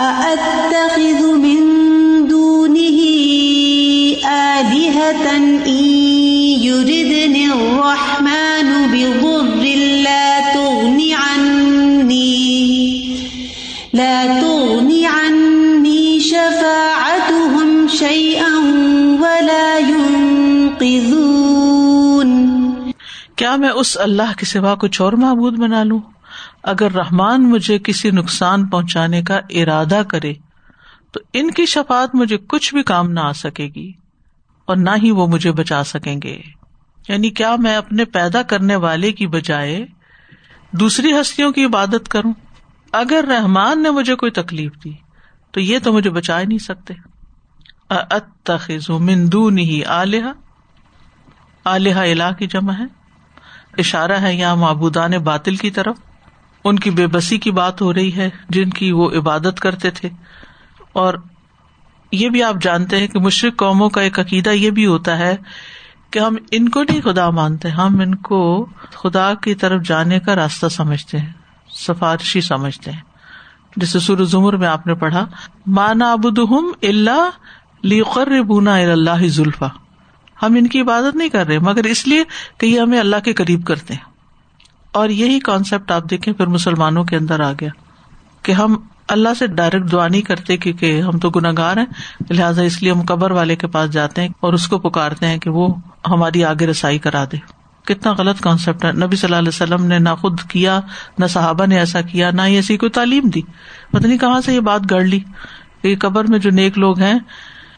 أأتخذ من دونه آلهة إن يردني الرحمن بضر لا تغن عني. لا تغن عني شفاعتهم شيئا ولا ينقذون. کیا میں اس اللہ کے سوا کچھ اور معبود بنا لوں؟ اگر رحمان مجھے کسی نقصان پہنچانے کا ارادہ کرے، تو ان کی شفات مجھے کچھ بھی کام نہ آ سکے گی اور نہ ہی وہ مجھے بچا سکیں گے۔ یعنی کیا میں اپنے پیدا کرنے والے کی بجائے دوسری ہستیوں کی عبادت کروں؟ اگر رحمان نے مجھے کوئی تکلیف دی، تو یہ تو مجھے بچا ہی نہیں سکتے۔ مندو نہیں آلیہ آلیہ الہ کی جمع ہے۔ اشارہ ہے یہاں معبودان باطل کی طرف۔ ان کی بے بسی کی بات ہو رہی ہے جن کی وہ عبادت کرتے تھے۔ اور یہ بھی آپ جانتے ہیں کہ مشرق قوموں کا ایک عقیدہ یہ بھی ہوتا ہے کہ ہم ان کو نہیں خدا مانتے، ہم ان کو خدا کی طرف جانے کا راستہ سمجھتے ہیں، سفارشی سمجھتے ہیں۔ جیسے سور زمر میں آپ نے پڑھا مانا ابود اللہ لیقر بونا اللہ زلفا ہم ان کی عبادت نہیں کر رہے، مگر اس لیے کہ یہ ہمیں اللہ کے قریب کرتے ہیں۔ اور یہی کانسیپٹ آپ دیکھیں پھر مسلمانوں کے اندر آ گیا کہ ہم اللہ سے ڈائریکٹ دعا نہیں کرتے کیونکہ ہم تو گناگار ہیں، لہٰذا اس لیے ہم قبر والے کے پاس جاتے ہیں اور اس کو پکارتے ہیں کہ وہ ہماری آگے رسائی کرا دے۔ کتنا غلط کانسیپٹ ہے۔ نبی صلی اللہ علیہ وسلم نے نہ خود کیا، نہ صحابہ نے ایسا کیا، نہ ہی ایسی کوئی تعلیم دی۔ پتہ نہیں کہاں سے یہ بات گڑ لی کہ قبر میں جو نیک لوگ ہیں،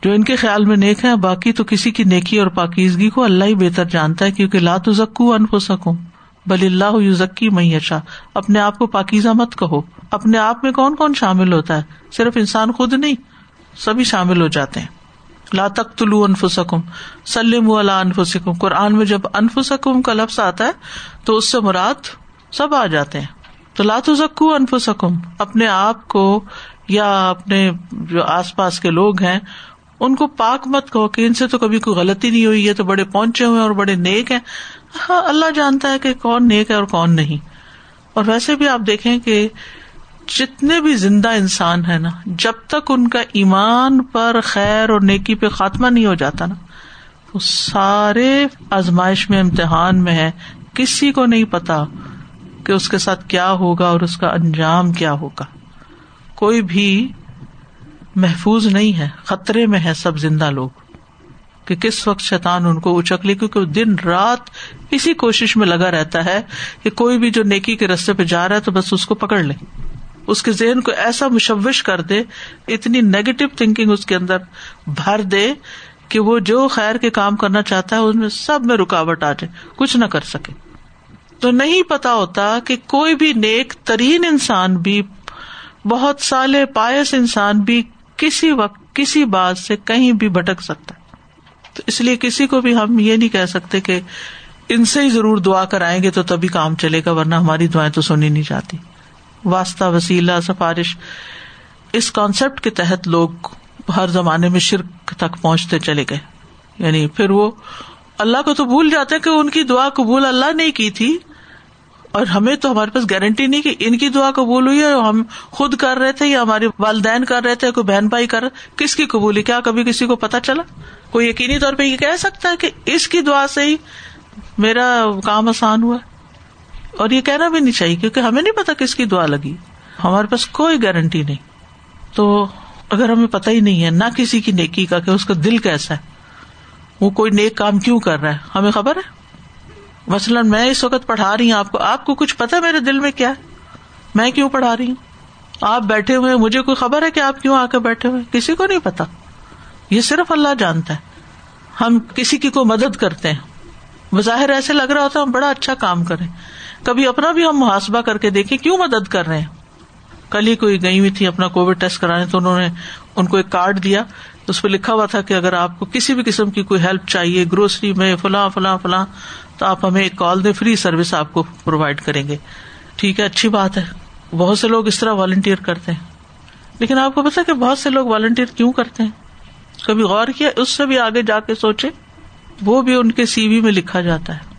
جو ان کے خیال میں نیک ہے باقی تو کسی کی نیکی اور پاکیزگی کو اللہ ہی بہتر جانتا ہے کیونکہ لات زکو ان سکوں بل اللہ ذکی میشا اپنے آپ کو پاکیزہ مت کہو۔ اپنے آپ میں کون کون شامل ہوتا ہے؟ صرف انسان خود نہیں، سبھی شامل ہو جاتے ہیں۔ لا تک طلوع انفسکم سلم اللہ انفسکم۔ قرآن میں جب انفسکم کا لفظ آتا ہے، تو اس سے مراد سب آ جاتے ہیں۔ تو لات زکو انفسکم، اپنے آپ کو یا اپنے جو آس پاس کے لوگ ہیں، ان کو پاک مت کہو کہ ان سے تو کبھی کوئی غلطی نہیں ہوئی ہے تو بڑے پہنچے ہوئے اور بڑے نیک ہیں۔ ہاں اللہ جانتا ہے کہ کون نیک ہے اور کون نہیں۔ اور ویسے بھی آپ دیکھیں کہ جتنے بھی زندہ انسان ہے نا، جب تک ان کا ایمان پر خیر اور نیکی پہ خاتمہ نہیں ہو جاتا نا، وہ سارے آزمائش میں، امتحان میں ہے کسی کو نہیں پتا کہ اس کے ساتھ کیا ہوگا اور اس کا انجام کیا ہوگا۔ کوئی بھی محفوظ نہیں ہے، خطرے میں ہے سب زندہ لوگ۔ کہ کس وقت شیطان ان کو اچک لے، کیونکہ دن رات اسی کوشش میں لگا رہتا ہے کہ کوئی بھی جو نیکی کے رستے پہ جا رہا ہے تو بس اس کو پکڑ لے۔ اس کے ذہن کو ایسا مشوش کر دے، اتنی نیگیٹو تھنکنگ اس کے اندر بھر دے کہ وہ جو خیر کے کام کرنا چاہتا ہے، اس میں سب میں رکاوٹ آ جائے، کچھ نہ کر سکے۔ تو نہیں پتا ہوتا کہ کوئی بھی نیک ترین انسان بھی، بہت سالے پائس انسان بھی کسی وقت، کسی بات سے کہیں بھی بھٹک سکتا ہے۔ تو اس لیے کسی کو بھی ہم یہ نہیں کہہ سکتے کہ ان سے ہی ضرور دعا کرائیں گے تو تبھی کام چلے گا، ورنہ ہماری دعائیں تو سنی نہیں جاتی۔ واسطہ، وسیلہ، سفارش، اس کانسیپٹ کے تحت لوگ ہر زمانے میں شرک تک پہنچتے چلے گئے۔ یعنی پھر وہ اللہ کو تو بھول جاتے کہ ان کی دعا قبول اللہ نے کی تھی۔ اور ہمیں تو ہمارے پاس گارنٹی نہیں کہ ان کی دعا قبول ہوئی ہے ہم خود کر رہے تھے یا ہمارے والدین کر رہے تھے کوئی بہن بھائی کر رہے کس کی قبول کیا کبھی کسی کو پتا چلا؟ کوئی یقینی طور پہ یہ کہہ سکتا ہے کہ اس کی دعا سے ہی میرا کام آسان ہوا اور یہ کہنا بھی نہیں چاہیے کیونکہ ہمیں نہیں پتا کس کی دعا لگی۔ ہمارے پاس کوئی گارنٹی نہیں۔ تو اگر ہمیں پتا ہی نہیں ہے، نہ کسی کی نیکی کا کہ اس کا دل کیسا ہے۔ وہ کوئی نیک کام کیوں کر رہا ہے؟ ہمیں خبر ہے؟ مثلاً میں اس وقت پڑھا رہی ہوں، آپ کو آپ کو کچھ پتا میرے دل میں کیا؟ میں کیوں پڑھا رہی ہوں؟ آپ بیٹھے ہوئے مجھے کوئی خبر ہے کہ آپ کیوں آ کے بیٹھے ہوئے کسی کو نہیں پتا یہ صرف اللہ جانتا ہے۔ ہم کسی کی کوئی مدد کرتے ہیں۔ بظاہر ایسے لگ رہا ہوتا ہے ہم بڑا اچھا کام کریں۔ کبھی اپنا بھی ہم محاسبہ کر کے دیکھیں، کیوں مدد کر رہے ہیں؟ کل ہی کوئی گئی ہوئی تھی اپنا کووڈ ٹیسٹ کرانے، تو انہوں نے ان کو ایک کارڈ دیا۔ اس پہ لکھا ہوا تھا کہ اگر آپ کو کسی بھی قسم کی کوئی ہیلپ چاہیے، گروسری میں فلاں فلاں فلاں تو آپ ہمیں ایک کال دیں فری سروس آپ کو پرووائڈ کریں گے۔ ٹھیک ہے، اچھی بات ہے۔ بہت سے لوگ اس طرح والنٹیئر کرتے ہیں۔ لیکن آپ کو پتا کہ بہت سے لوگ والنٹیئر کیوں کرتے ہیں؟ کبھی غور کیا، اس سے بھی آگے جا کے سوچے، وہ بھی ان کے سی وی میں لکھا جاتا ہے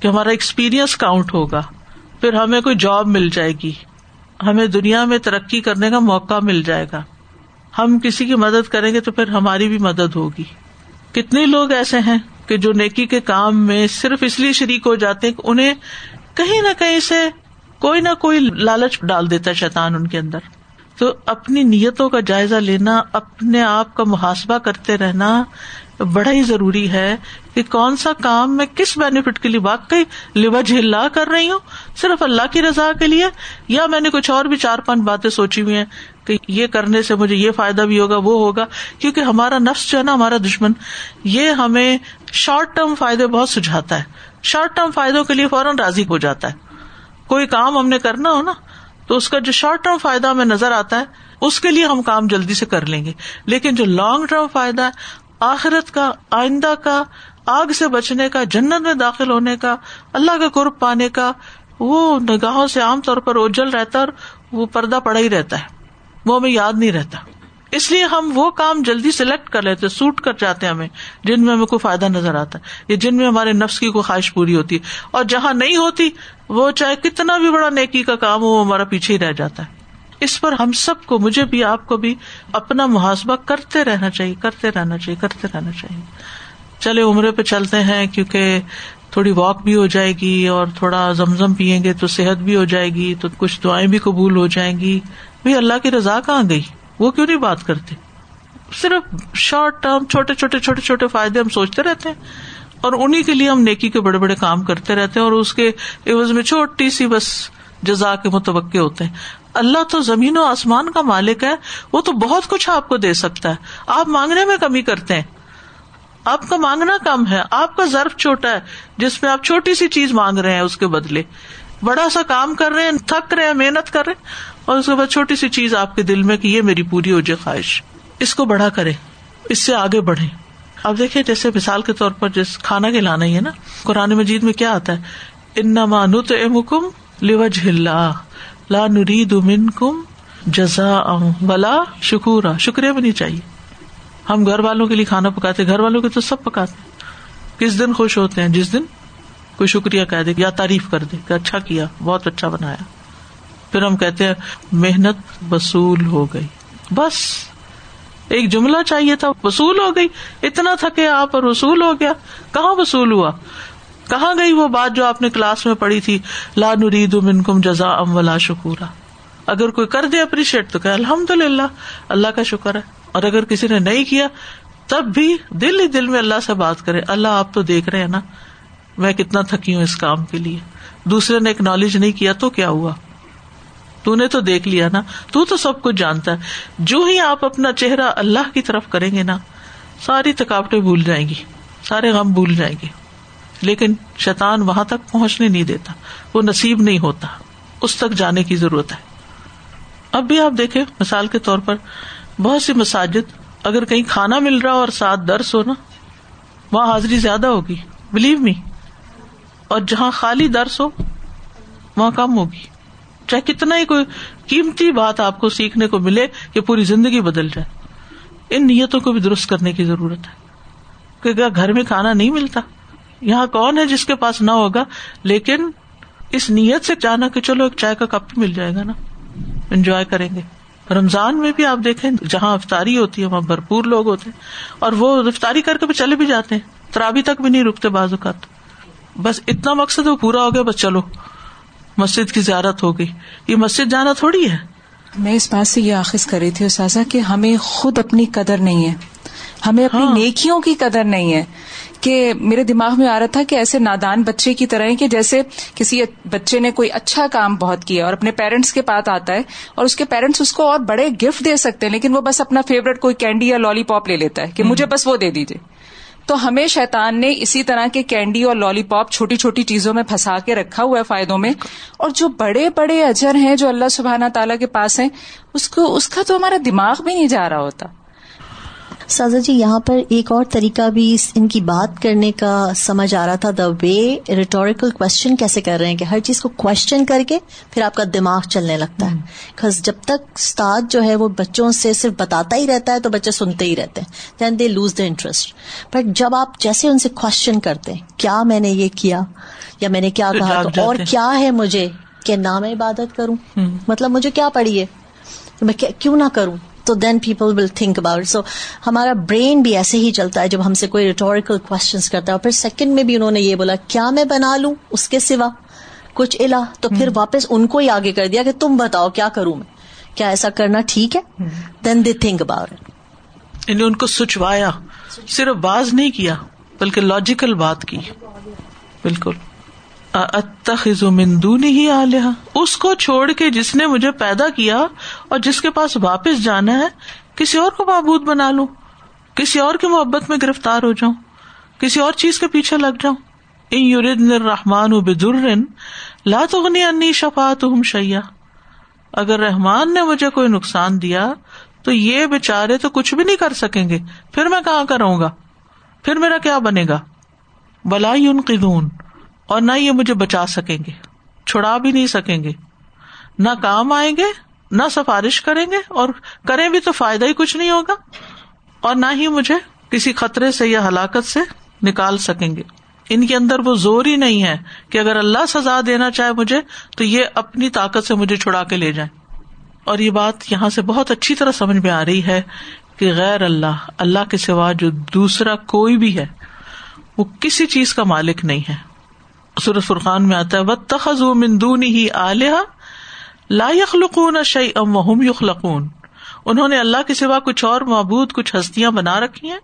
کہ ہمارا ایکسپیرئنس کاؤنٹ ہوگا۔ پھر ہمیں کوئی جاب مل جائے گی۔ ہمیں دنیا میں ترقی کرنے کا موقع مل جائے گا۔ ہم کسی کی مدد کریں گے تو پھر ہماری بھی مدد ہوگی۔ کتنے لوگ ایسے ہیں؟ کہ جو نیکی کے کام میں صرف اس لیے شریک ہو جاتے ہیں کہ انہیں کہیں نہ کہیں سے کوئی نہ کوئی لالچ ڈال دیتا ہے شیطان ان کے اندر۔ تو اپنی نیتوں کا جائزہ لینا، اپنے آپ کا محاسبہ کرتے رہنا بڑا ہی ضروری ہے کہ کون سا کام میں کس بینیفٹ کے لیے واقعی لوج ہلا کر رہی ہوں، صرف اللہ کی رضا کے لیے، یا میں نے کچھ اور بھی چار پانچ باتیں سوچی ہوئی ہیں کہ یہ کرنے سے مجھے یہ فائدہ بھی ہوگا، وہ ہوگا، کیونکہ ہمارا نفس جو ہے نا، ہمارا دشمن، یہ ہمیں شارٹ ٹرم فائدے بہت سجھاتا ہے۔ شارٹ ٹرم فائدوں کے لیے فوراً راضی ہو جاتا ہے۔ کوئی کام ہم نے کرنا ہو نا، تو اس کا جو شارٹ ٹرم فائدہ ہمیں نظر آتا ہے، اس کے لیے ہم کام جلدی سے کر لیں گے۔ لیکن جو لانگ ٹرم فائدہ ہے، آخرت کا، آئندہ کا، آگ سے بچنے کا، جنت میں داخل ہونے کا، اللہ کا قرب پانے کا، وہ نگاہوں سے عام طور پر اجل رہتا ہے اور وہ پردہ پڑا ہی رہتا ہے۔ وہ ہمیں یاد نہیں رہتا۔ اس لیے ہم وہ کام جلدی سلیکٹ کر لیتے سوٹ کر جاتے ہیں ہمیں، جن میں ہمیں کوئی فائدہ نظر آتا ہے، یا جن میں ہمارے نفس کی کوئی خواہش پوری ہوتی ہے۔ اور جہاں نہیں ہوتی، وہ چاہے کتنا بھی بڑا نیکی کا کام ہو، وہ ہمارا پیچھے ہی رہ جاتا ہے۔ اس پر ہم سب کو، مجھے بھی، آپ کو بھی اپنا محاسبہ کرتے رہنا چاہیے، کرتے رہنا چاہیے، کرتے رہنا چاہیے۔ چلے، عمرے پہ چلتے ہیں، کیونکہ تھوڑی واک بھی ہو جائے گی اور تھوڑا زمزم پیئیں گے تو صحت بھی ہو جائے گی، تو کچھ دعائیں بھی قبول ہو جائیں گی۔ اللہ کی رضا کہاں گئی؟ وہ کیوں نہیں بات کرتے؟ صرف شارٹ ٹرم چھوٹے چھوٹے چھوٹے چھوٹے فائدے ہم سوچتے رہتے ہیں اور انہیں کے لیے ہم نیکی کے بڑے بڑے کام کرتے رہتے ہیں اور اس کے عوض میں چھوٹی سی بس جزا کے متوقع ہوتے ہیں۔ اللہ تو زمین و آسمان کا مالک ہے، وہ تو بہت کچھ آپ کو دے سکتا ہے۔ آپ مانگنے میں کمی کرتے ہیں۔ آپ کا مانگنا کم ہے، آپ کا ضرف چھوٹا ہے، جس میں آپ چھوٹی سی چیز مانگ رہے ہیں اس کے بدلے۔ بڑا سا کام کر رہے ہیں، تھک رہے ہیں، محنت کر رہے ہیں۔ اور اس کے بعد چھوٹی سی چیز آپ کے دل میں کہ یہ میری پوری ہو جائے خواہش۔ اس کو بڑا کرے اس سے آگے بڑھے اب دیکھیں جیسے مثال کے طور پر جس کھانا کھلانا ہی ہے نا، قرآن مجید میں کیا آتا ہے؟ ان نمانت امکم لوج لا نرید من کم جزا بلا شکورا۔ شکریہ بھی نہیں چاہیے۔ ہم گھر والوں کے لیے کھانا پکاتے، گھر والوں کے تو سب پکاتے۔ کس دن خوش ہوتے ہیں؟ جس دن؟ کوئی شکریہ کہہ دے یا تعریف کر دے کہ اچھا کیا، بہت اچھا بنایا۔ پھر ہم کہتے ہیں محنت وصول ہو گئی۔ بس، ایک جملہ چاہیے تھا، وصول ہو گئی۔ اتنا تھکے آپ اور وصول ہو گیا۔ کہاں وصول ہوا؟ کہاں گئی وہ بات جو آپ نے کلاس میں پڑھی تھی؟ لا نرید من کم جزا ام ولا شکورا۔ اگر کوئی کر دے اپریشیٹ تو کہ الحمد للہ اللہ کا شکر ہے۔ اور اگر کسی نے نہیں کیا، تب بھی دل ہی دل میں اللہ سے بات کرے۔ اللہ آپ تو دیکھ رہے ہیں نا، میں کتنا تھکی ہوں اس کام کے لیے۔ دوسرے نے اکنالج نہیں کیا تو کیا ہوا؟ تو نے تو دیکھ لیا نا، تو تو سب کچھ جانتا ہے۔ جو ہی آپ اپنا چہرہ اللہ کی طرف کریں گے نا، ساری تھکاوٹیں بھول جائیں گی، سارے غم بھول جائیں گے۔ لیکن شیطان وہاں تک پہنچنے نہیں دیتا، وہ نصیب نہیں ہوتا، اس تک جانے کی ضرورت ہے۔ اب بھی آپ دیکھیں، مثال کے طور پر بہت سی مساجد، اگر کہیں کھانا مل رہا اور ساتھ درس ہو نا، وہاں حاضری زیادہ ہوگی بلیو می اور جہاں خالی درس ہو، وہاں کم ہوگی۔ چاہے کتنا ہی کوئی قیمتی بات آپ کو سیکھنے کو ملے کہ پوری زندگی بدل جائے۔ ان نیتوں کو بھی درست کرنے کی ضرورت ہے۔ کہ گھر میں کھانا نہیں ملتا، یہاں کون ہے جس کے پاس نہ ہوگا؟ لیکن اس نیت سے جانا کہ چلو ایک چائے کا کپ بھی مل جائے گا نا۔ انجوائے کریں گے۔ رمضان میں بھی آپ دیکھیں، جہاں افطاری ہوتی ہے، وہاں بھرپور لوگ ہوتے ہیں۔ اور وہ افطاری کر کے بھی چلے بھی جاتے ہیں۔ ترابی تک بھی نہیں رکتے بعض اوقات۔ بس اتنا مقصد وہ پورا ہو گیا، بس چلو۔ مسجد کی زیارت ہو گئی۔ یہ مسجد جانا تھوڑی ہے۔ میں اس بات سے یہ آخذ کر رہی تھی اساسا کہ ہمیں خود اپنی قدر نہیں ہے۔ ہمیں اپنی ہاں. نیکیوں کی قدر نہیں ہے۔ کہ میرے دماغ میں آ رہا تھا کہ ایسے نادان بچے کی طرح کہ جیسے کسی بچے نے کوئی اچھا کام بہت کیا اور اپنے پیرنٹس کے پاس آتا ہے اور اس کے پیرنٹس اس کو اور بڑے گفٹ دے سکتے ہیں لیکن وہ بس اپنا فیوریٹ کوئی کینڈی یا لالی پاپ لے لیتا ہے کہ مجھے بس وہ دے دیجیے تو ہمیں شیطان نے اسی طرح کے کینڈی اور لالی پاپ چھوٹی چھوٹی چیزوں میں پھنسا کے رکھا ہوا ہے فائدوں میں۔ اور جو بڑے بڑے اجر ہیں جو اللہ سبحانہ تعالیٰ کے پاس ہیں، اس کو، اس کا تو ہمارا دماغ بھی نہیں جا رہا ہوتا۔ سازا جی یہاں پر ایک اور طریقہ بھی ان کی بات کرنے کا سمجھ آ رہا تھا دا وے ریٹوریکل کوشچن کیسے کر رہے ہیں کہ ہر چیز کو کوشچن کر کے پھر آپ کا دماغ چلنے لگتا ہے۔ بکاز جب تک استاد جو ہے وہ بچوں سے صرف بتاتا ہی رہتا ہے تو بچے سنتے ہی رہتے ہیں۔ Then they lose the interest but جب آپ جیسے ان سے کوشچن کرتے ہیں کیا میں نے یہ کیا؟ یا میں نے کیا کہا؟ اور کیا ہے مجھے کہ نہ میں عبادت کروں؟ مطلب مجھے کیا پڑی ہے؟ میں کیوں نہ کروں؟ تو then people will think about so ہمارا برین بھی ایسے ہی چلتا ہے جب ہم سے کوئی ریٹوریکل کوشچنس کرتا ہے اور پھر سیکنڈ میں بھی انہوں نے یہ بولا کیا میں بنا لوں اس کے سوا? کچھ الا تو پھر واپس ان کو ہی آگے کر دیا کہ تم بتاؤ کیا کروں میں؟ کیا ایسا کرنا ٹھیک ہے؟ دین دے تھنک اباؤٹ ان کو سچوایا صرف باز نہیں کیا بلکہ لاجیکل بات کی. بالکل. مندونی ہی آلیہ اس کو چھوڑ کے جس نے مجھے پیدا کیا اور جس کے پاس واپس جانا ہے، کسی اور کو معبود بنا لوں؟ کسی اور کی محبت میں گرفتار ہو جاؤں؟ کسی اور چیز کے پیچھے لگ جاؤں؟ ان رحمان لا تغنی انی شفات شیا اگر رحمان نے مجھے کوئی نقصان دیا، تو یہ بےچارے تو کچھ بھی نہیں کر سکیں گے۔ پھر میں کہاں کروں گا؟ پھر میرا کیا بنے گا؟ بلائی ان قدون اور نہ یہ مجھے بچا سکیں گے، چھڑا بھی نہیں سکیں گے۔ نہ کام آئیں گے، نہ سفارش کریں گے، اور کریں بھی تو فائدہ ہی کچھ نہیں ہوگا۔ اور نہ ہی مجھے کسی خطرے سے یا ہلاکت سے نکال سکیں گے۔ ان کے اندر وہ زور ہی نہیں ہے کہ اگر اللہ سزا دینا چاہے مجھے، تو یہ اپنی طاقت سے مجھے چھڑا کے لے جائیں۔ اور یہ بات یہاں سے بہت اچھی طرح سمجھ میں آ رہی ہے کہ غیر اللہ اللہ کے سوا جو دوسرا کوئی بھی ہے، وہ کسی چیز کا مالک نہیں ہے۔ سورت فرقان میں آتا ہے و تخذ مندون ہی آلیہ لا یخلقون شعی ام وہم یخلقون انہوں نے اللہ کے سوا کچھ اور معبود، کچھ ہستیاں بنا رکھی ہیں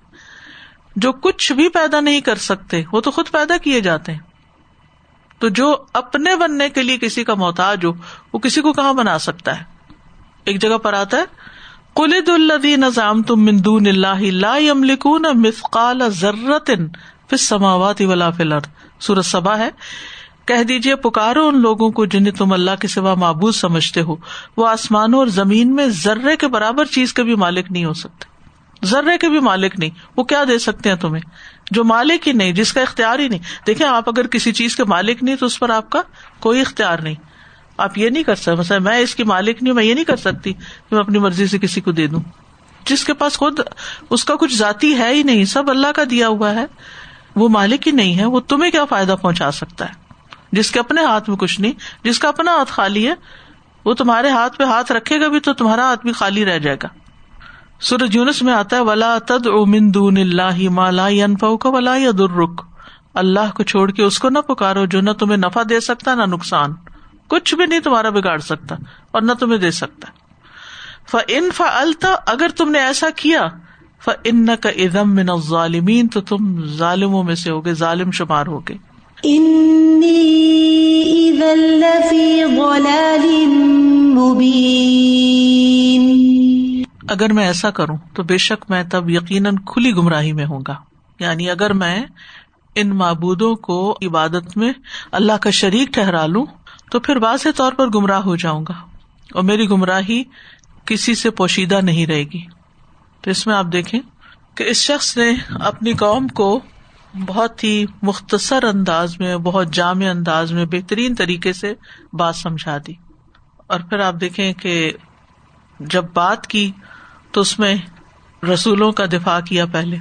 جو کچھ بھی پیدا نہیں کر سکتے، وہ تو خود پیدا کیے جاتے ہیں۔ تو جو اپنے بننے کے لیے کسی کا محتاج ہو، وہ کسی کو کہاں بنا سکتا ہے؟ ایک جگہ پر آتا ہے کلد الدی نظام تم مندون اللہ لا یملکون مثقال ذرتن فی السماوات ولا فی الارض سورت سبا ہے۔ کہہ دیجیے پکارو ان لوگوں کو جنہیں تم اللہ کے سوا معبود سمجھتے ہو۔ وہ آسمانوں اور زمین میں ذرے کے برابر چیز کے بھی مالک نہیں ہو سکتے۔ ذرے کے بھی مالک نہیں۔ وہ کیا دے سکتے ہیں تمہیں؟ جو مالک ہی نہیں، جس کا اختیار ہی نہیں۔ دیکھیں، آپ اگر کسی چیز کے مالک نہیں، تو اس پر آپ کا کوئی اختیار نہیں۔ آپ یہ نہیں کر سکتے، مثلا میں اس کی مالک نہیں ہوں، میں یہ نہیں کر سکتی کہ میں اپنی مرضی سے کسی کو دے دوں۔ جس کے پاس خود اس کا کچھ ذاتی ہے ہی نہیں، سب اللہ کا دیا ہوا ہے۔ وہ مالک ہی نہیں ہے، وہ تمہیں کیا فائدہ پہنچا سکتا ہے؟ جس کے اپنے ہاتھ میں کچھ نہیں، جس کا اپنا ہاتھ خالی ہے، وہ تمہارے ہاتھ پہ ہاتھ رکھے گا بھی تو تمہارا ہاتھ بھی خالی رہ جائے گا۔ سورج یونس میں آتا ہے، ولا تد او مندون اللہ مالا انفا کا ولا یا درخ اللہ کو چھوڑ کے اس کو نہ پکارو جو نہ تمہیں نفع دے سکتا، نہ نقصان۔ کچھ بھی نہیں تمہارا بگاڑ سکتا اور نہ تمہیں دے سکتا۔ ف ان التا اگر تم نے ایسا کیا ان کا ادم من ظالمین تو تم ظالموں میں سے ہوگے ظالم شمار ہوگے۔ اگر میں ایسا کروں تو بے شک میں تب یقیناً کھلی گمراہی میں ہوں گا۔ یعنی اگر میں ان معبودوں کو عبادت میں اللہ کا شریک ٹھہرا لوں تو پھر واضح طور پر گمراہ ہو جاؤں گا۔ اور میری گمراہی کسی سے پوشیدہ نہیں رہے گی۔ تو اس میں آپ دیکھیں کہ اس شخص نے اپنی قوم کو بہت ہی مختصر انداز میں، بہت جامع انداز میں بہترین طریقے سے بات سمجھا دی۔ اور پھر آپ دیکھیں کہ جب بات کی تو اس میں رسولوں کا دفاع کیا پہلے،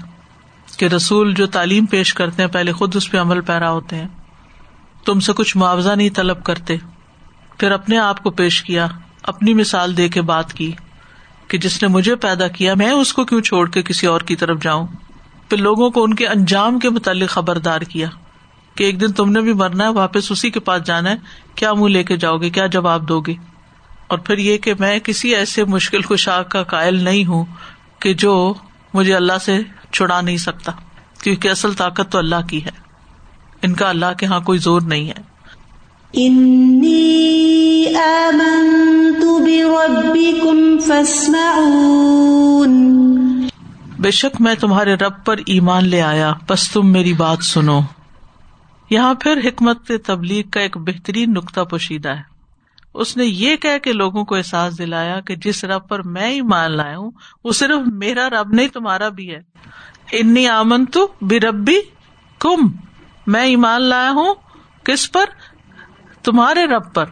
کہ رسول جو تعلیم پیش کرتے ہیں، پہلے خود اس پہ عمل پیرا ہوتے ہیں۔ تم سے کچھ معاوضہ نہیں طلب کرتے۔ پھر اپنے آپ کو پیش کیا، اپنی مثال دے کے بات کی۔ کہ جس نے مجھے پیدا کیا، میں اس کو کیوں چھوڑ کے کسی اور کی طرف جاؤں؟ پھر لوگوں کو ان کے انجام کے متعلق خبردار کیا کہ ایک دن تم نے بھی مرنا ہے، واپس اسی کے پاس جانا ہے، کیا منہ لے کے جاؤ گے؟ کیا جواب دو گے؟ اور پھر یہ کہ میں کسی ایسے مشکل خوشاک کا قائل نہیں ہوں کہ جو مجھے اللہ سے چھڑا نہیں سکتا، کیونکہ اصل طاقت تو اللہ کی ہے۔ ان کا اللہ کے یہاں کوئی زور نہیں ہے۔ بے شک میں تمہارے رب پر ایمان لے آیا بس تم میری بات سنو۔ یہاں پھر حکمت تبلیغ کا ایک بہترین نقطہ پوشیدہ ہے۔ اس نے یہ کہہ کے لوگوں کو احساس دلایا کہ جس رب پر میں ایمان لایا ہوں، وہ صرف میرا رب نہیں، تمہارا بھی ہے۔ انی آمن تو بے ربی کم میں ایمان لایا ہوں، کس پر؟ تمہارے رب پر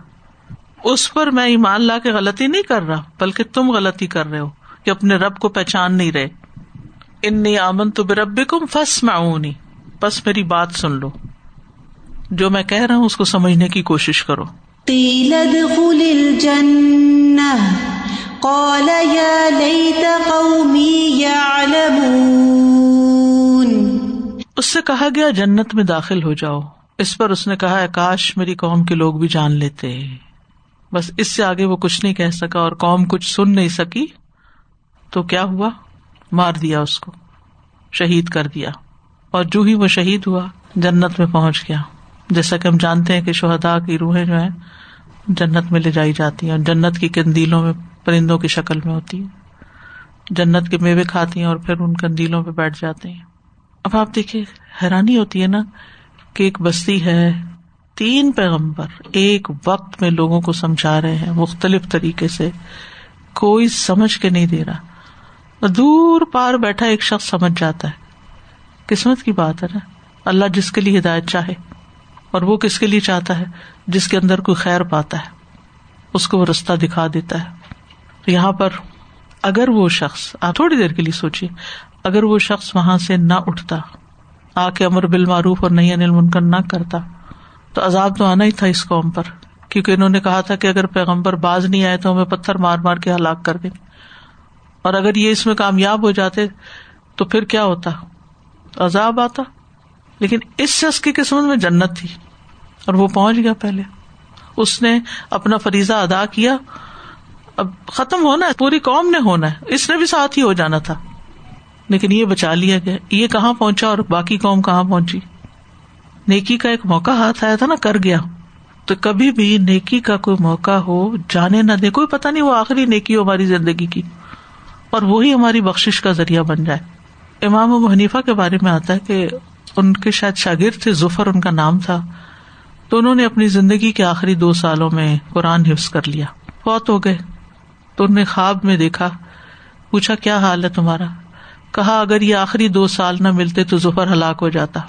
اس پر میں ایمان لا کے غلطی نہیں کر رہا بلکہ تم غلطی کر رہے ہو کہ اپنے رب کو پہچان نہیں رہے۔ انی آمن تو بے رب کم فس میں بس میری بات سن لو۔ جو میں کہہ رہا ہوں اس کو سمجھنے کی کوشش کرو۔ قيل ادخل الجنة قال يا ليت قومي يعلمون اس سے کہا گیا جنت میں داخل ہو جاؤ۔ اس پر اس نے کہا کاش میری قوم کے لوگ بھی جان لیتے۔ بس اس سے آگے وہ کچھ نہیں کہہ سکا اور قوم کچھ سن نہیں سکی۔ تو کیا ہوا؟ مار دیا اس کو، شہید کر دیا۔ اور جو ہی وہ شہید ہوا، جنت میں پہنچ گیا۔ جیسا کہ ہم جانتے ہیں کہ شہدا کی روحیں جو ہے جنت میں لے جائی جاتی ہیں اور جنت کی کندیلوں میں، پرندوں کی شکل میں ہوتی ہے جنت کے میوے کھاتی ہیں اور پھر ان کندیلوں پہ بیٹھ جاتے ہیں۔ اب آپ دیکھیے، حیرانی ہوتی ہے نا کہ ایک بستی ہے، تین پیغمبر ایک وقت میں لوگوں کو سمجھا رہے ہیں، مختلف طریقے سے، کوئی سمجھ کے نہیں دے رہا۔ دور پار بیٹھا ایک شخص سمجھ جاتا ہے۔ قسمت کی بات ہے نا، اللہ جس کے لیے ہدایت چاہے اور وہ کس کے لیے چاہتا ہے، جس کے اندر کوئی خیر پاتا ہے، اس کو وہ رستہ دکھا دیتا ہے۔ یہاں پر اگر وہ شخص، آپ تھوڑی دیر کے لیے سوچیے، اگر وہ شخص وہاں سے نہ اٹھتا آ کے امر بال معروف اور نہیں انل منکر نہ کرتا۔ تو عذاب تو آنا ہی تھا اس قوم پر، کیونکہ انہوں نے کہا تھا کہ اگر پیغمبر باز نہیں آئے تو ہمیں پتھر مار مار کے ہلاک کر دیں۔ اور اگر یہ اس میں کامیاب ہو جاتے تو پھر کیا ہوتا؟ عذاب آتا۔ لیکن اس شخص کی قسمت میں جنت تھی اور وہ پہنچ گیا پہلے۔ اس نے اپنا فریضہ ادا کیا۔ اب ختم ہونا ہے، پوری قوم نے ہونا ہے۔ اس نے بھی ساتھ ہی ہو جانا تھا۔ لیکن یہ بچا لیا گیا۔ یہ کہاں پہنچا اور باقی قوم کہاں پہنچی؟ نیکی کا ایک موقع ہاتھ آیا تھا نا، کر گیا۔ تو کبھی بھی نیکی کا کوئی موقع ہو، جانے نہ دے، کوئی پتا نہیں وہ آخری نیکی ہو ہماری زندگی کی۔ اور وہی ہماری بخش کا ذریعہ بن جائے۔ امام ابو حنیفہ کے بارے میں آتا ہے کہ ان کے شاید شاگرد تھے، ظفر ان کا نام تھا۔ تو انہوں نے اپنی زندگی کے آخری دو سالوں میں قرآن حفظ کر لیا۔ بہت ہو گئے۔ تو انہوں نے خواب میں دیکھا، پوچھا، کیا حال ہے تمہارا؟ کہا، اگر یہ آخری دو سال نہ ملتے تو ظفر ہلاک ہو جاتا۔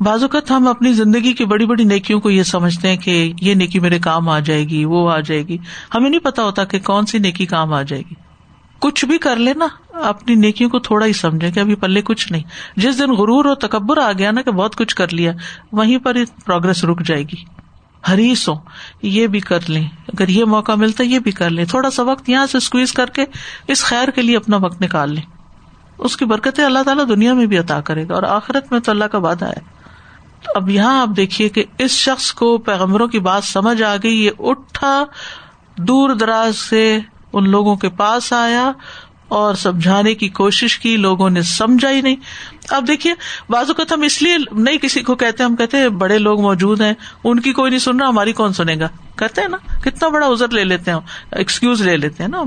بعض اوقات ہم اپنی زندگی کی بڑی بڑی نیکیوں کو یہ سمجھتے ہیں کہ یہ نیکی میرے کام آ جائے گی، وہ آ جائے گی۔ ہمیں نہیں پتا ہوتا کہ کون سی نیکی کام آ جائے گی۔ کچھ بھی کر لے نا، اپنی نیکیوں کو تھوڑا ہی سمجھے کہ ابھی پلے کچھ نہیں۔ جس دن غرور اور تکبر آ گیا نا کہ بہت کچھ کر لیا، وہیں پر پروگرس رک جائے گی۔ ہریس ہو یہ بھی کر لیں۔ اگر یہ موقع ملتا ہے یہ بھی کر لیں۔ تھوڑا سا وقت یہاں سے اسکویز کر کے اس خیر کے لیے اپنا وقت نکال لیں۔ اس کی برکتیں اللہ تعالیٰ دنیا میں بھی عطا کرے گا اور آخرت میں تو اللہ کا وعدہ ہے۔ تو اب یہاں آپ دیکھیے کہ اس شخص کو پیغمبروں کی بات سمجھ آ گئی، یہ اٹھا دور دراز سے ان لوگوں کے پاس آیا اور سمجھانے کی کوشش کی، لوگوں نے سمجھا ہی نہیں۔ اب دیکھیے، بعض اوقات ہم اس لیے نہیں کسی کو کہتے، ہم کہتے بڑے لوگ موجود ہیں، ان کی کوئی نہیں سن رہا، ہماری کون سنے گا؟ کہتے ہیں نا، کتنا بڑا ازر لے لیتے ہیں ایکسکیوز لے لیتے ہیں نا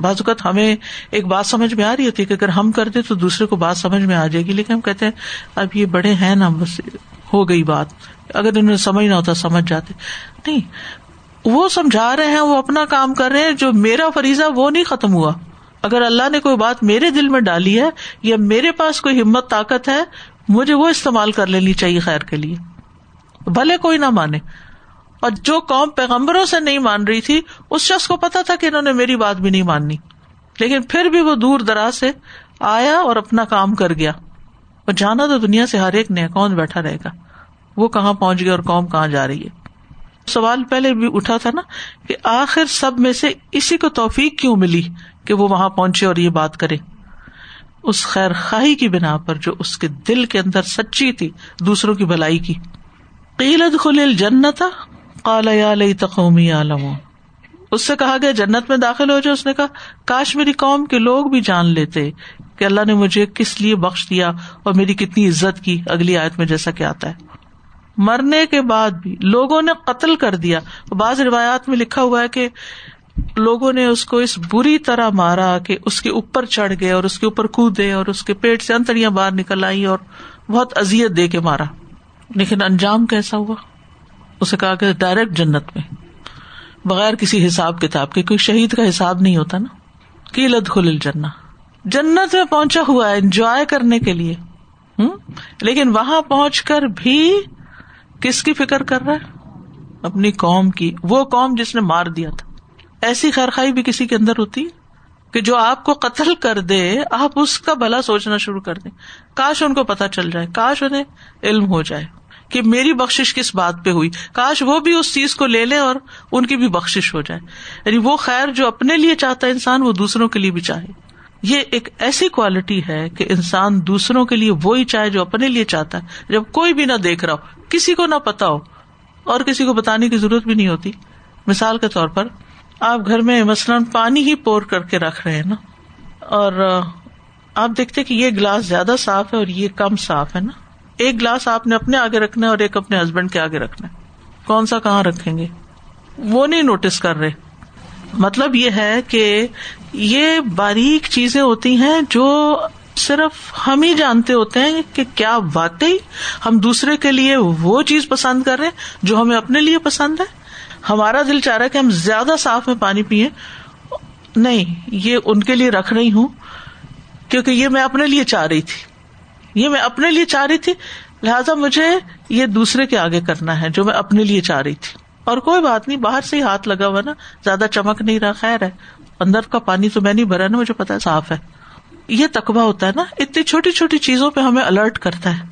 بعض اوقات ہمیں ایک بات سمجھ میں آ رہی ہوتی ہے کہ اگر ہم کرتے تو دوسرے کو بات سمجھ میں آ جائے گی، لیکن ہم کہتے ہیں، اب یہ بڑے ہیں نا، بس ہو گئی بات۔ اگر انہیں سمجھ نہ ہوتا، سمجھ جاتے۔ نہیں، وہ سمجھا رہے ہیں، وہ اپنا کام کر رہے ہیں، جو میرا فریضہ وہ نہیں ختم ہوا۔ اگر اللہ نے کوئی بات میرے دل میں ڈالی ہے، یا میرے پاس کوئی ہمت، طاقت ہے، مجھے وہ استعمال کر لینی چاہیے خیر کے لیے۔ بھلے کوئی نہ مانے۔ اور جو قوم پیغمبروں سے نہیں مان رہی تھی، اس شخص کو پتا تھا کہ انہوں نے میری بات بھی نہیں ماننی۔ لیکن پھر بھی وہ دور دراز سے آیا اور اپنا کام کر گیا۔ اور جانا تو دنیا سے ہر ایک نے کون بیٹھا رہے گا۔ وہ کہاں پہنچ گیا اور قوم کہاں جا رہی ہے۔ سوال پہلے بھی اٹھا تھا نا کہ آخر سب میں سے اسی کو توفیق کیوں ملی کہ وہ وہاں پہنچے اور یہ بات کرے؟ اس خیر خواہی کی بنا پر جو اس کے دل کے اندر سچی تھی، دوسروں کی بلائی کی۔ قیلت خل جنت کالا تقومی عالم اس سے کہا گیا، جنت میں داخل ہو جو اس نے کہا، کاش میری قوم کے لوگ بھی جان لیتے کہ اللہ نے مجھے کس لیے بخش دیا اور میری کتنی عزت کی۔ اگلی آیت میں جیسا کہ آتا ہے۔ مرنے کے بعد بھی لوگوں نے قتل کر دیا۔ بعض روایات میں لکھا ہوا ہے کہ لوگوں نے اس کو اس بری طرح مارا کہ اس کے اوپر چڑھ گئے اور اس کے اوپر کودے اور اس کے پیٹ سے انتڑیاں باہر نکل آئی اور بہت ازیت دے کے مارا۔ لیکن انجام کیسا ہوا؟ اسے کہا کہ ڈائریکٹ جنت میں۔ بغیر کسی حساب کتاب کے، کوئی شہید کا حساب نہیں ہوتا نا۔ کی لد خل جنا جنت میں پہنچا ہوا ہے انجوائے کرنے کے لیے۔ ہوں لیکن وہاں پہنچ کر بھی کس کی فکر کر رہا ہے؟ اپنی قوم کی۔ وہ قوم جس نے مار دیا تھا۔ ایسی خیر خائی بھی کسی کے اندر ہوتی کہ جو آپ کو قتل کر دے، آپ اس کا بھلا سوچنا شروع کر دیں۔ کاش ان کو پتا چل جائے، کاش انہیں علم ہو جائے۔ کہ میری بخش کس بات پہ ہوئی؟ کاش وہ بھی اس چیز کو لے لے اور ان کی بھی بخش ہو جائے۔ یعنی وہ خیر جو اپنے لیے چاہتا ہے انسان، وہ دوسروں کے لیے بھی چاہے۔ یہ ایک ایسی کوالٹی ہے کہ انسان دوسروں کے لیے وہی چاہے جو اپنے لیے چاہتا ہے۔ جب کوئی بھی نہ دیکھ رہا ہو، کسی کو نہ پتا ہو، اور کسی کو بتانے کی ضرورت بھی نہیں ہوتی۔ مثال کے طور پر، آپ گھر میں مثلاً پانی ہی پور کر کے رکھ رہے ہیں نا، اور آپ دیکھتے کہ یہ گلاس زیادہ صاف ہے اور یہ کم صاف ہے نا۔ ایک گلاس آپ نے اپنے آگے رکھنا ہے اور ایک اپنے ہسبینڈ کے آگے رکھنا ہے۔ کون سا کہاں رکھیں گے؟ وہ نہیں نوٹس کر رہے۔ مطلب یہ ہے کہ یہ باریک چیزیں ہوتی ہیں جو صرف ہم ہی جانتے ہوتے ہیں کہ کیا واقعی ہم دوسرے کے لیے وہ چیز پسند کر رہے جو ہمیں اپنے لیے پسند ہے۔ ہمارا دل چاہ رہا ہے کہ ہم زیادہ صاف میں پانی پیئے نہیں، یہ ان کے لیے رکھ رہی ہوں کیونکہ یہ میں اپنے لیے چاہ رہی تھی۔ یہ میں اپنے لیے چاہ رہی تھی، لہٰذا مجھے یہ دوسرے کے آگے کرنا ہے، جو میں اپنے لیے چاہ رہی تھی۔ اور کوئی بات نہیں، باہر سے ہی ہاتھ لگا ہوا نا، زیادہ چمک نہیں رہا، خیر ہے۔ اندر کا پانی تو میں نہیں بھرا نا، مجھے پتا صاف ہے۔ یہ تقبہ ہوتا ہے نا، اتنی چھوٹی چھوٹی چیزوں پہ ہمیں الرٹ کرتا ہے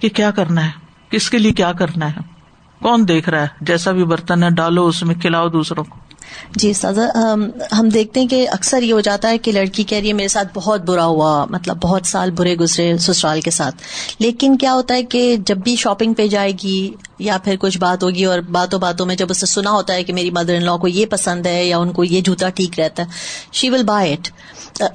کہ کیا کرنا ہے، کس کے لیے کیا کرنا ہے۔ کون دیکھ رہا ہے؟ جیسا بھی برتن ہے، ڈالو اس میں، کھلاؤ دوسروں کو۔ جی سازا، ہم دیکھتے ہیں کہ اکثر یہ ہو جاتا ہے کہ لڑکی کہہ رہی ہے میرے ساتھ بہت برا ہوا مطلب بہت سال برے گزرے سسرال کے ساتھ۔ لیکن کیا ہوتا ہے کہ جب بھی شاپنگ پہ جائے گی یا پھر کچھ بات ہوگی اور باتوں باتوں میں جب اسے سنا ہوتا ہے کہ میری مدر ان لا کو یہ پسند ہے یا ان کو یہ جوتا ٹھیک رہتا ہے شی ول بائی اٹ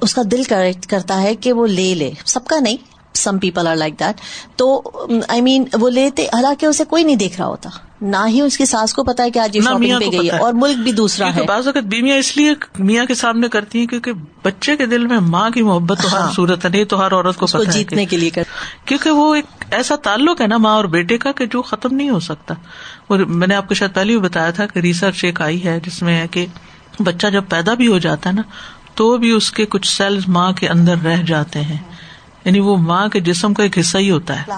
اس کا دل کرتا ہے کہ وہ لے لے۔ سب کا نہیں۔ Some people are like that تو آئی مین وہ لیتے حالانکہ اسے کوئی نہیں دیکھ رہا ہوتا۔ نہ ہی اس کی ساس کو پتا ہے کہ آج شاپنگ پہ گئی ہے اور ملک بھی دوسرا ہے۔ بعض اوقات بیویاں اس لیے میاں کے سامنے کرتی ہیں کیونکہ بچے کے دل میں ماں کی محبت تو ہر ہاں۔ صورت ہے نہیں تو ہر عورت کو جیتنے کے لیے کیونکہ وہ ایک ایسا تعلق ہے نا ماں اور بیٹے کا کہ جو ختم نہیں ہو سکتا۔ اور میں نے آپ کو شاید پہلے بھی بتایا تھا کہ ریسرچ ایک آئی ہے جس میں ہے کہ بچہ جب پیدا بھی ہو جاتا ہے نا تو بھی اس کے کچھ سیلز ماں کے اندر رہ جاتے ہیں۔ یعنی وہ ماں کے جسم کا ایک حصہ ہی ہوتا ہے۔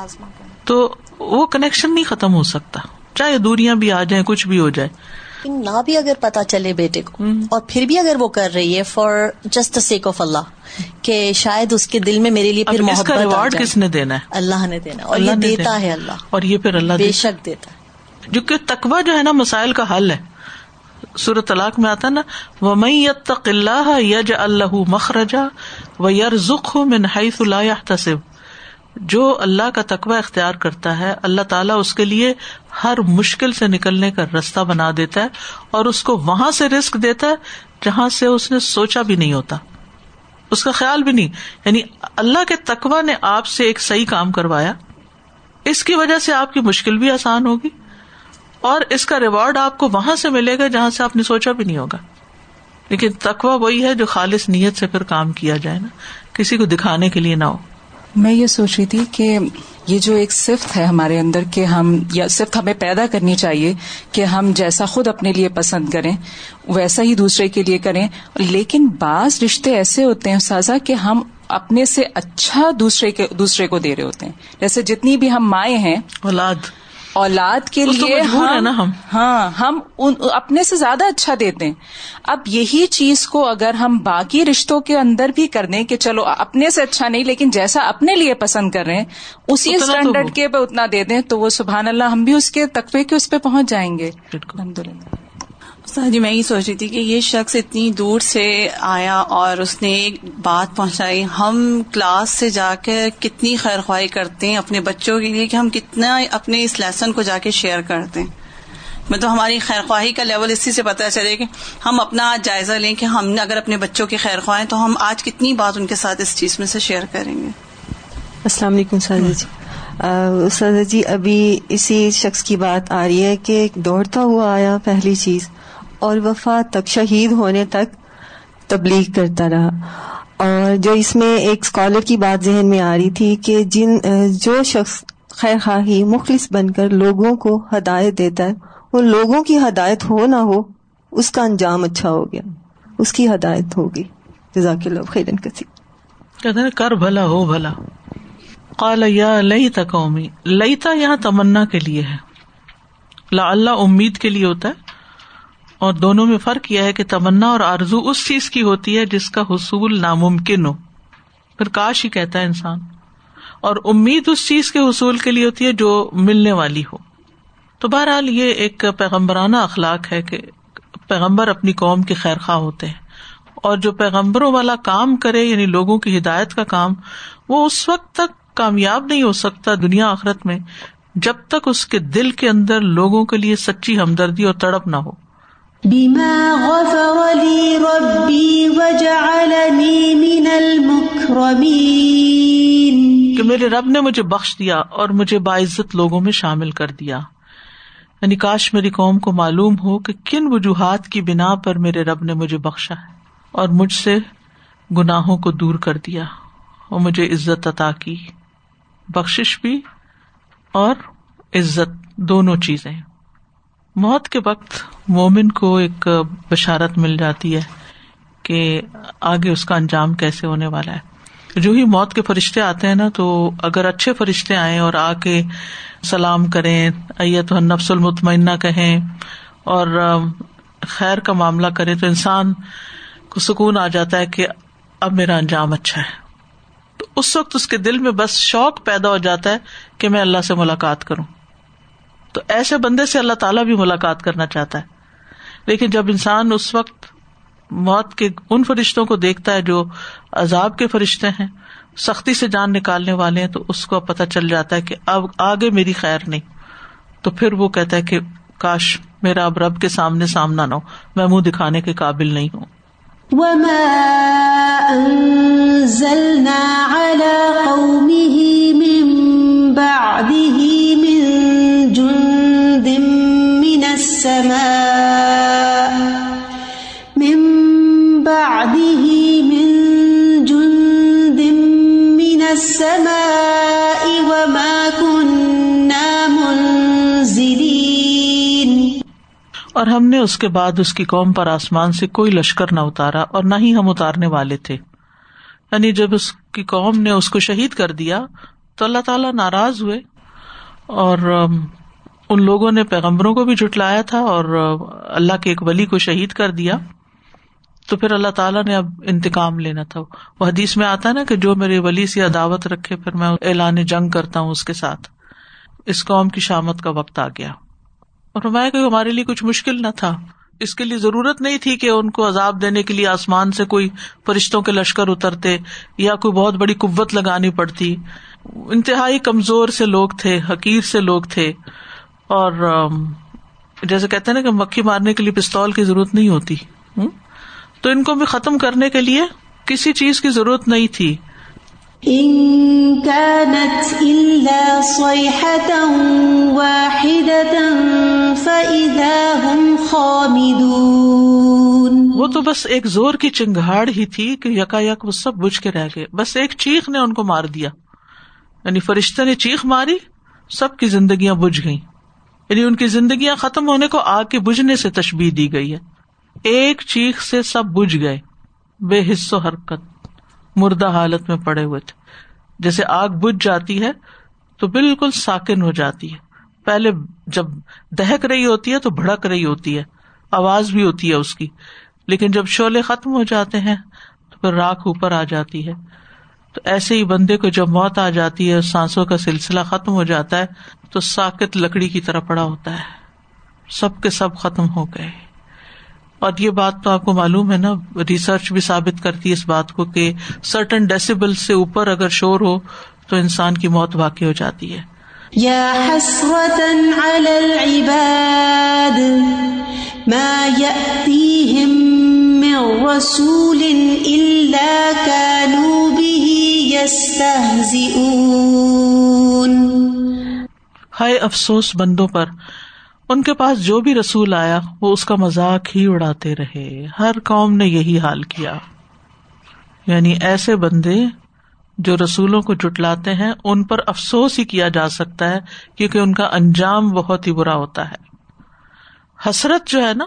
تو وہ کنیکشن نہیں ختم ہو سکتا۔ چاہے دوریاں بھی آ جائیں کچھ بھی ہو جائے۔ نہ بھی اگر پتا چلے بیٹے کو اور پھر بھی اگر وہ کر رہی ہے for just sake of Allah کہ شاید اس کے دل میں میرے لیے پھر محبت کا ریوارڈ کس نے دینا ہے؟ اللہ نے دینا اور یہ دیتا ہے۔ اللہ۔ اور یہ پھر اللہ بے شک دیتا ہے۔ جو کہ تقوا جو ہے نا مسائل کا حل ہے۔ سورت طلاق میں آتا نا وہ میں تق اللہ یج اللہ مخرجا و یر ذخ میں نحیف اللہ جو اللہ کا تقوی اختیار کرتا ہے، اللہ تعالیٰ اس کے لیے ہر مشکل سے نکلنے کا رستہ بنا دیتا ہے اور اس کو وہاں سے رسک دیتا ہے جہاں سے اس نے سوچا بھی نہیں ہوتا۔ اس کا خیال بھی نہیں۔ یعنی اللہ کے تقوا نے آپ سے ایک صحیح کام کروایا۔ اس کی وجہ سے آپ کی مشکل بھی آسان ہوگی۔ اور اس کا ریوارڈ آپ کو وہاں سے ملے گا جہاں سے آپ نے سوچا بھی نہیں ہوگا۔ لیکن تقوا وہی ہے جو خالص نیت سے پھر کام کیا جائے نا۔ کسی کو دکھانے کے لیے نہ ہو۔ میں یہ سوچ رہی تھی کہ یہ جو ایک صفت ہے ہمارے اندر کہ ہم یا صفت ہمیں پیدا کرنی چاہیے کہ ہم جیسا خود اپنے لیے پسند کریں ویسا ہی دوسرے کے لیے کریں۔ لیکن بعض رشتے ایسے ہوتے ہیں سازا کہ ہم اپنے سے اچھا دوسرے کے دوسرے کو دے رہے ہوتے ہیں۔ جیسے جتنی بھی ہم مائیں ہیں اولاد۔ اولاد کے لیے ہم ہاں ہم اپنے سے زیادہ اچھا دیتے ہیں۔ اب یہی چیز کو اگر ہم باقی رشتوں کے اندر بھی کر دیں کہ چلو اپنے سے اچھا نہیں لیکن جیسا اپنے لیے پسند کر رہے ہیں اسی اسٹینڈرڈ کے پہ اتنا دے دیں تو وہ سبحان اللہ ہم بھی اس کے تقوی کے اس پہ پہنچ جائیں گے۔ الحمد للہ جی میں یہ سوچ رہی تھی کہ یہ شخص اتنی دور سے آیا اور اس نے ایک بات پہنچائی۔ ہم کلاس سے جا کے کتنی خیر خواہی کرتے ہیں اپنے بچوں کے لیے کہ ہم کتنا اپنے اس لیسن کو جا کے شیئر کرتے ہیں۔ میں تو ہماری خیر خواہی کا لیول اسی سے پتہ چلے کہ ہم اپنا آج جائزہ لیں کہ ہم نے اگر اپنے بچوں کی خیر خواہیں تو ہم آج کتنی بات ان کے ساتھ اس چیز میں سے شیئر کریں گے۔ السلام علیکم سازا جی۔ سازا جی ابھی اسی شخص کی بات آ رہی ہے کہ دوڑتا ہوا آیا پہلی چیز۔ اور وفات تک شہید ہونے تک تبلیغ کرتا رہا۔ اور جو اس میں ایک اسکالر کی بات ذہن میں آ رہی تھی کہ جن، جو شخص خیر خواہی مخلص بن کر لوگوں کو ہدایت دیتا ہے، وہ لوگوں کی ہدایت ہو نہ ہو، اس کا انجام اچھا ہو گیا۔ اس کی ہدایت ہوگی۔ جزاک اللہ خیرن کسی کہتے ہیں کر بھلا، ہو بھلا۔ قال، یا لئی قومی لئیتا یہاں تمنا کے لیے ہے۔ لا اللہ امید کے لیے ہوتا ہے۔ اور دونوں میں فرق یہ ہے کہ تمنا اور آرزو اس چیز کی ہوتی ہے جس کا حصول ناممکن ہو۔ پھر کاش ہی کہتا ہے انسان۔ اور امید اس چیز کے حصول کے لیے ہوتی ہے جو ملنے والی ہو۔ تو بہرحال یہ ایک پیغمبرانہ اخلاق ہے کہ پیغمبر اپنی قوم کے خیر خواہ ہوتے ہیں۔ اور جو پیغمبروں والا کام کرے یعنی لوگوں کی ہدایت کا کام، وہ اس وقت تک کامیاب نہیں ہو سکتا دنیا آخرت میں، جب تک اس کے دل کے اندر لوگوں کے لیے سچی ہمدردی اور تڑپ نہ ہو۔ کہ میرے رب نے مجھے بخش دیا اور مجھے باعزت لوگوں میں شامل کر دیا۔ یعنی کاش میری قوم کو معلوم ہو کہ کن وجوہات کی بنا پر میرے رب نے مجھے بخشا ہے اور مجھ سے گناہوں کو دور کر دیا اور مجھے عزت عطا کی۔ بخش بھی اور عزت، دونوں چیزیں۔ موت کے وقت مومن کو ایک بشارت مل جاتی ہے کہ آگے اس کا انجام کیسے ہونے والا ہے۔ جو ہی موت کے فرشتے آتے ہیں نا، تو اگر اچھے فرشتے آئے اور آ کے سلام کریں تو نفس المطمئنہ کہیں اور خیر کا معاملہ کرے تو انسان کو سکون آ جاتا ہے کہ اب میرا انجام اچھا ہے۔ تو اس وقت اس کے دل میں بس شوق پیدا ہو جاتا ہے کہ میں اللہ سے ملاقات کروں۔ تو ایسے بندے سے اللہ تعالیٰ بھی ملاقات کرنا چاہتا ہے۔ لیکن جب انسان اس وقت موت کے ان فرشتوں کو دیکھتا ہے جو عذاب کے فرشتے ہیں، سختی سے جان نکالنے والے ہیں، تو اس کو پتہ چل جاتا ہے کہ اب آگے میری خیر نہیں۔ تو پھر وہ کہتا ہے کہ کاش میرا اب رب کے سامنے سامنا نہ ہو، میں منہ دکھانے کے قابل نہیں ہوں۔ اور ہم نے اس کے بعد اس کی قوم پر آسمان سے کوئی لشکر نہ اتارا اور نہ ہی ہم اتارنے والے تھے۔ یعنی جب اس کی قوم نے اس کو شہید کر دیا تو اللہ تعالیٰ ناراض ہوئے اور ان لوگوں نے پیغمبروں کو بھی جٹلایا تھا اور اللہ کے ایک ولی کو شہید کر دیا۔ تو پھر اللہ تعالیٰ نے اب انتقام لینا تھا۔ وہ حدیث میں آتا نا کہ جو میرے ولی سے عداوت رکھے، پھر میں اعلان جنگ کرتا ہوں اس کے ساتھ۔ اس قوم کی شامت کا وقت آ گیا۔ اور میں کہ ہمارے لیے کچھ مشکل نہ تھا۔ اس کے لیے ضرورت نہیں تھی کہ ان کو عذاب دینے کے لیے آسمان سے کوئی فرشتوں کے لشکر اترتے یا کوئی بہت بڑی قوت لگانی پڑتی۔ انتہائی کمزور سے لوگ تھے، حقیر سے لوگ تھے۔ اور جیسے کہتے نا کہ مکھی مارنے کے لیے پستول کی ضرورت نہیں ہوتی تو ان کو بھی ختم کرنے کے لیے کسی چیز کی ضرورت نہیں تھی۔ وہ تو بس ایک زور کی چنگاڑ ہی تھی کہ یکا یک وہ سب بجھ کے رہ گئے۔ بس ایک چیخ نے ان کو مار دیا۔ یعنی فرشتے نے چیخ ماری سب کی زندگیاں بجھ گئی یعنی ان کی زندگیاں ختم ہونے کو آگ کے بجھنے سے تشبیح دی گئی ہے۔ ایک چیخ سے سب بج گئے۔ بے حص و حرکت۔ مردہ حالت میں پڑے ہوئے تھے۔ جیسے آگ بج جاتی ہے تو بالکل ساکن ہو جاتی ہے۔ پہلے جب دہک رہی ہوتی ہے تو بھڑک رہی ہوتی ہے۔ آواز بھی ہوتی ہے اس کی۔ لیکن جب شعلے ختم ہو جاتے ہیں تو پھر راکھ اوپر آ جاتی ہے۔ تو ایسے ہی بندے کو جب موت آ جاتی ہے سانسوں کا سلسلہ ختم ہو جاتا ہے، تو ساکت لکڑی کی طرح پڑا ہوتا ہے۔ سب کے سب ختم ہو گئے۔ اور یہ بات تو آپ کو معلوم ہے نا ریسرچ بھی ثابت کرتی ہے اس بات کو کہ سرٹن ڈیسیبل سے اوپر اگر شور ہو، تو انسان کی موت واقع ہو جاتی ہے۔ رسول ہائے افسوس بندوں پر، ان کے پاس جو بھی رسول آیا، وہ اس کا مذاق ہی اڑاتے رہے۔ ہر قوم نے یہی حال کیا۔ یعنی ایسے بندے جو رسولوں کو جٹلاتے ہیں، ان پر افسوس ہی کیا جا سکتا ہے، کیونکہ ان کا انجام بہت ہی برا ہوتا ہے۔ حسرت جو ہے نا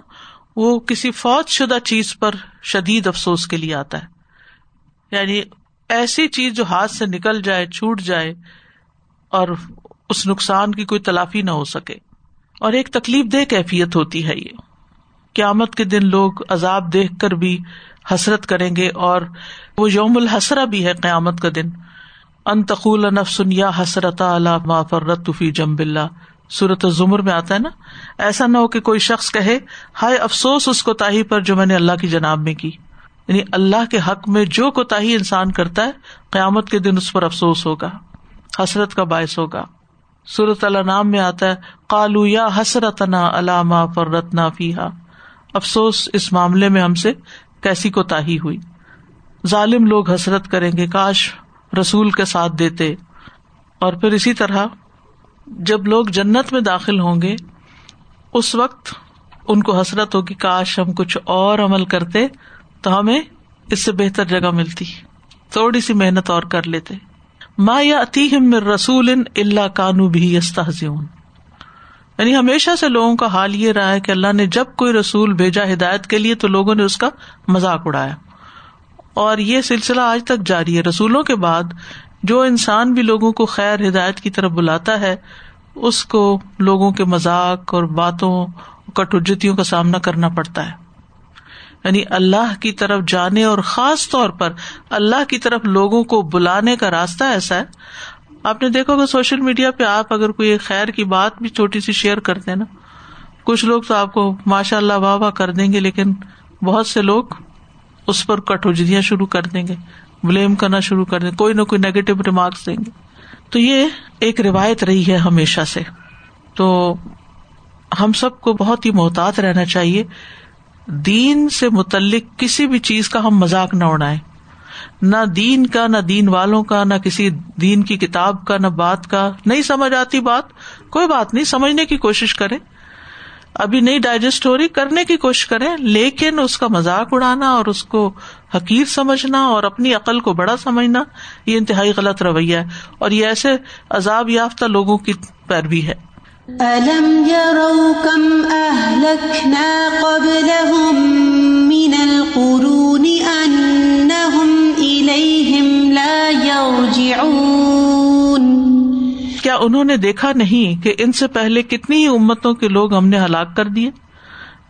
وہ کسی فوج شدہ چیز پر شدید افسوس کے لیے آتا ہے۔ یعنی ایسی چیز جو ہاتھ سے نکل جائے، چھوٹ جائے اور اس نقصان کی کوئی تلافی نہ ہو سکے۔ اور ایک تکلیف دہ کیفیت ہوتی ہے یہ۔ قیامت کے دن لوگ عذاب دیکھ کر بھی حسرت کریں گے اور وہ یوم الحسرا بھی ہے قیامت کا دن۔ انتقول نفسن یا حسرت ما فرت فی جمب اللہ۔ صورت زمر میں آتا ہے نا؟ ایسا نہ ہو کہ کوئی شخص کہے، ہائے افسوس اس کو تاہی پر جو میں نے اللہ کی جناب میں کی۔ یعنی اللہ کے حق میں جو کوتاہی انسان کرتا ہے، قیامت کے دن اس پر افسوس ہوگا، حسرت کا باعث ہوگا۔ صورت اللہ نام میں آتا ہے کالو یا حسرت نا علامہ فرت نا فیحا افسوس اس معاملے میں ہم سے کیسی کوتاہی ہوئی؟ ظالم لوگ حسرت کریں گے، کاش رسول کے ساتھ دیتے۔ اور پھر اسی طرح جب لوگ جنت میں داخل ہوں گے، اس وقت ان کو حسرت ہوگی، کاش ہم کچھ اور عمل کرتے تو ہمیں اس سے بہتر جگہ ملتی۔ تھوڑی سی محنت اور کر لیتے۔ ما یا اتیم رسول اللہ کانو بھی یعنی ہمیشہ سے لوگوں کا حال یہ رہا ہے کہ اللہ نے جب کوئی رسول بھیجا ہدایت کے لیے تو لوگوں نے اس کا مذاق اڑایا۔ اور یہ سلسلہ آج تک جاری ہے۔ رسولوں کے بعد جو انسان بھی لوگوں کو خیر ہدایت کی طرف بلاتا ہے، اس کو لوگوں کے مذاق اور باتوں کٹوجتوں کا سامنا کرنا پڑتا ہے۔ یعنی اللہ کی طرف جانے اور خاص طور پر اللہ کی طرف لوگوں کو بلانے کا راستہ ایسا ہے۔ آپ نے دیکھو کہ سوشل میڈیا پہ آپ اگر کوئی خیر کی بات بھی چھوٹی سی شیئر کرتے نا، کچھ لوگ تو آپ کو ماشاء اللہ واہ واہ کر دیں گے، لیکن بہت سے لوگ اس پر کٹوجیاں شروع کر دیں گے۔ بلیم کرنا شروع کر دیں، کوئی نہ کوئی نیگیٹو ریمارکس دیں گے۔ تو یہ ایک روایت رہی ہے ہمیشہ سے۔ تو ہم سب کو بہت ہی محتاط رہنا چاہیے۔ دین سے متعلق کسی بھی چیز کا ہم مذاق نہ اڑائے نہ دین کا، نہ دین والوں کا، نہ کسی دین کی کتاب کا، نہ بات کا۔ نہیں سمجھ آتی بات، کوئی بات نہیں، سمجھنے کی کوشش کرے ابھی نہیں ڈائجسٹ ہو رہی، کرنے کی کوشش کریں، لیکن اس کا مذاق اڑانا اور اس کو حقیر سمجھنا اور اپنی عقل کو بڑا سمجھنا، یہ انتہائی غلط رویہ ہے اور یہ ایسے عذاب یافتہ لوگوں کی پیروی ہے۔ کیا انہوں نے دیکھا نہیں کہ ان سے پہلے کتنی ہی امتوں کے لوگ ہم نے ہلاک کر دیے؟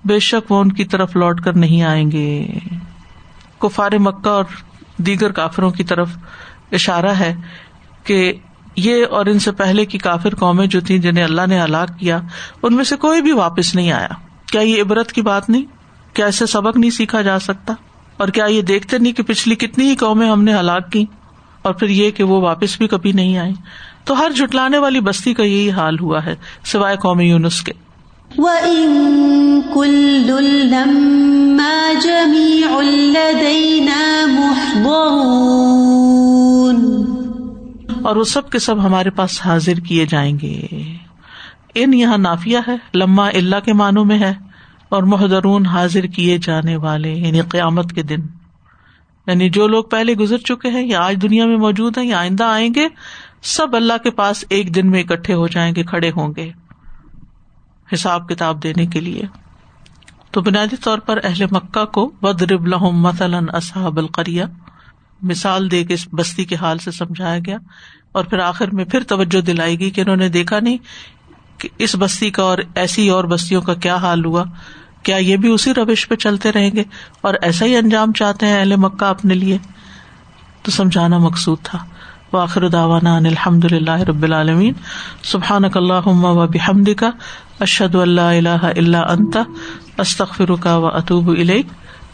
بے شک وہ ان کی طرف لوٹ کر نہیں آئیں گے۔ کفار مکہ اور دیگر کافروں کی طرف اشارہ ہے کہ یہ اور ان سے پہلے کی کافر قومیں جو تھی جنہیں اللہ نے ہلاک کیا، ان میں سے کوئی بھی واپس نہیں آیا۔ کیا یہ عبرت کی بات نہیں؟ کیا ایسے سبق نہیں سیکھا جا سکتا؟ اور کیا یہ دیکھتے نہیں کہ پچھلی کتنی ہی قومیں ہم نے ہلاک کی اور پھر یہ کہ وہ واپس بھی کبھی نہیں آئی تو ہر جٹلانے والی بستی کا یہی حال ہوا ہے سوائے قومی یونس کے۔ اور وہ سب کے سب ہمارے پاس حاضر کیے جائیں گے۔ ان یہاں نافیہ ہے لما اللہ کے معنوں میں ہے اور محدرون حاضر کیے جانے والے یعنی قیامت کے دن۔ یعنی جو لوگ پہلے گزر چکے ہیں یا آج دنیا میں موجود ہیں یا آئندہ آئیں گے سب اللہ کے پاس ایک دن میں اکٹھے ہو جائیں گے، کھڑے ہوں گے حساب کتاب دینے کے لیے۔ تو بنیادی طور پر اہل مکہ کو بدرب لہم مثلاً اصحاب القریہ مثال دے کے اس بستی کے حال سے سمجھایا گیا۔ اور پھر آخر میں پھر توجہ دلائی گئی کہ انہوں نے دیکھا نہیں کہ اس بستی کا اور ایسی اور بستیوں کا کیا حال ہوا۔ کیا یہ بھی اسی روش پہ چلتے رہیں گے؟ اور ایسا ہی انجام چاہتے ہیں اہل مکہ اپنے لیے؟ تو سمجھانا مقصود تھا۔ واخر داوانا الحمد اللہ رب العالمین. سبحان اللہ و بحمد کا اشد اللہ اللہ اللہ انتا استخر کا و اطوب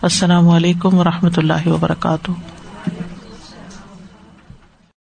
السلام علیکم و رحمۃ اللہ وبرکاتہ.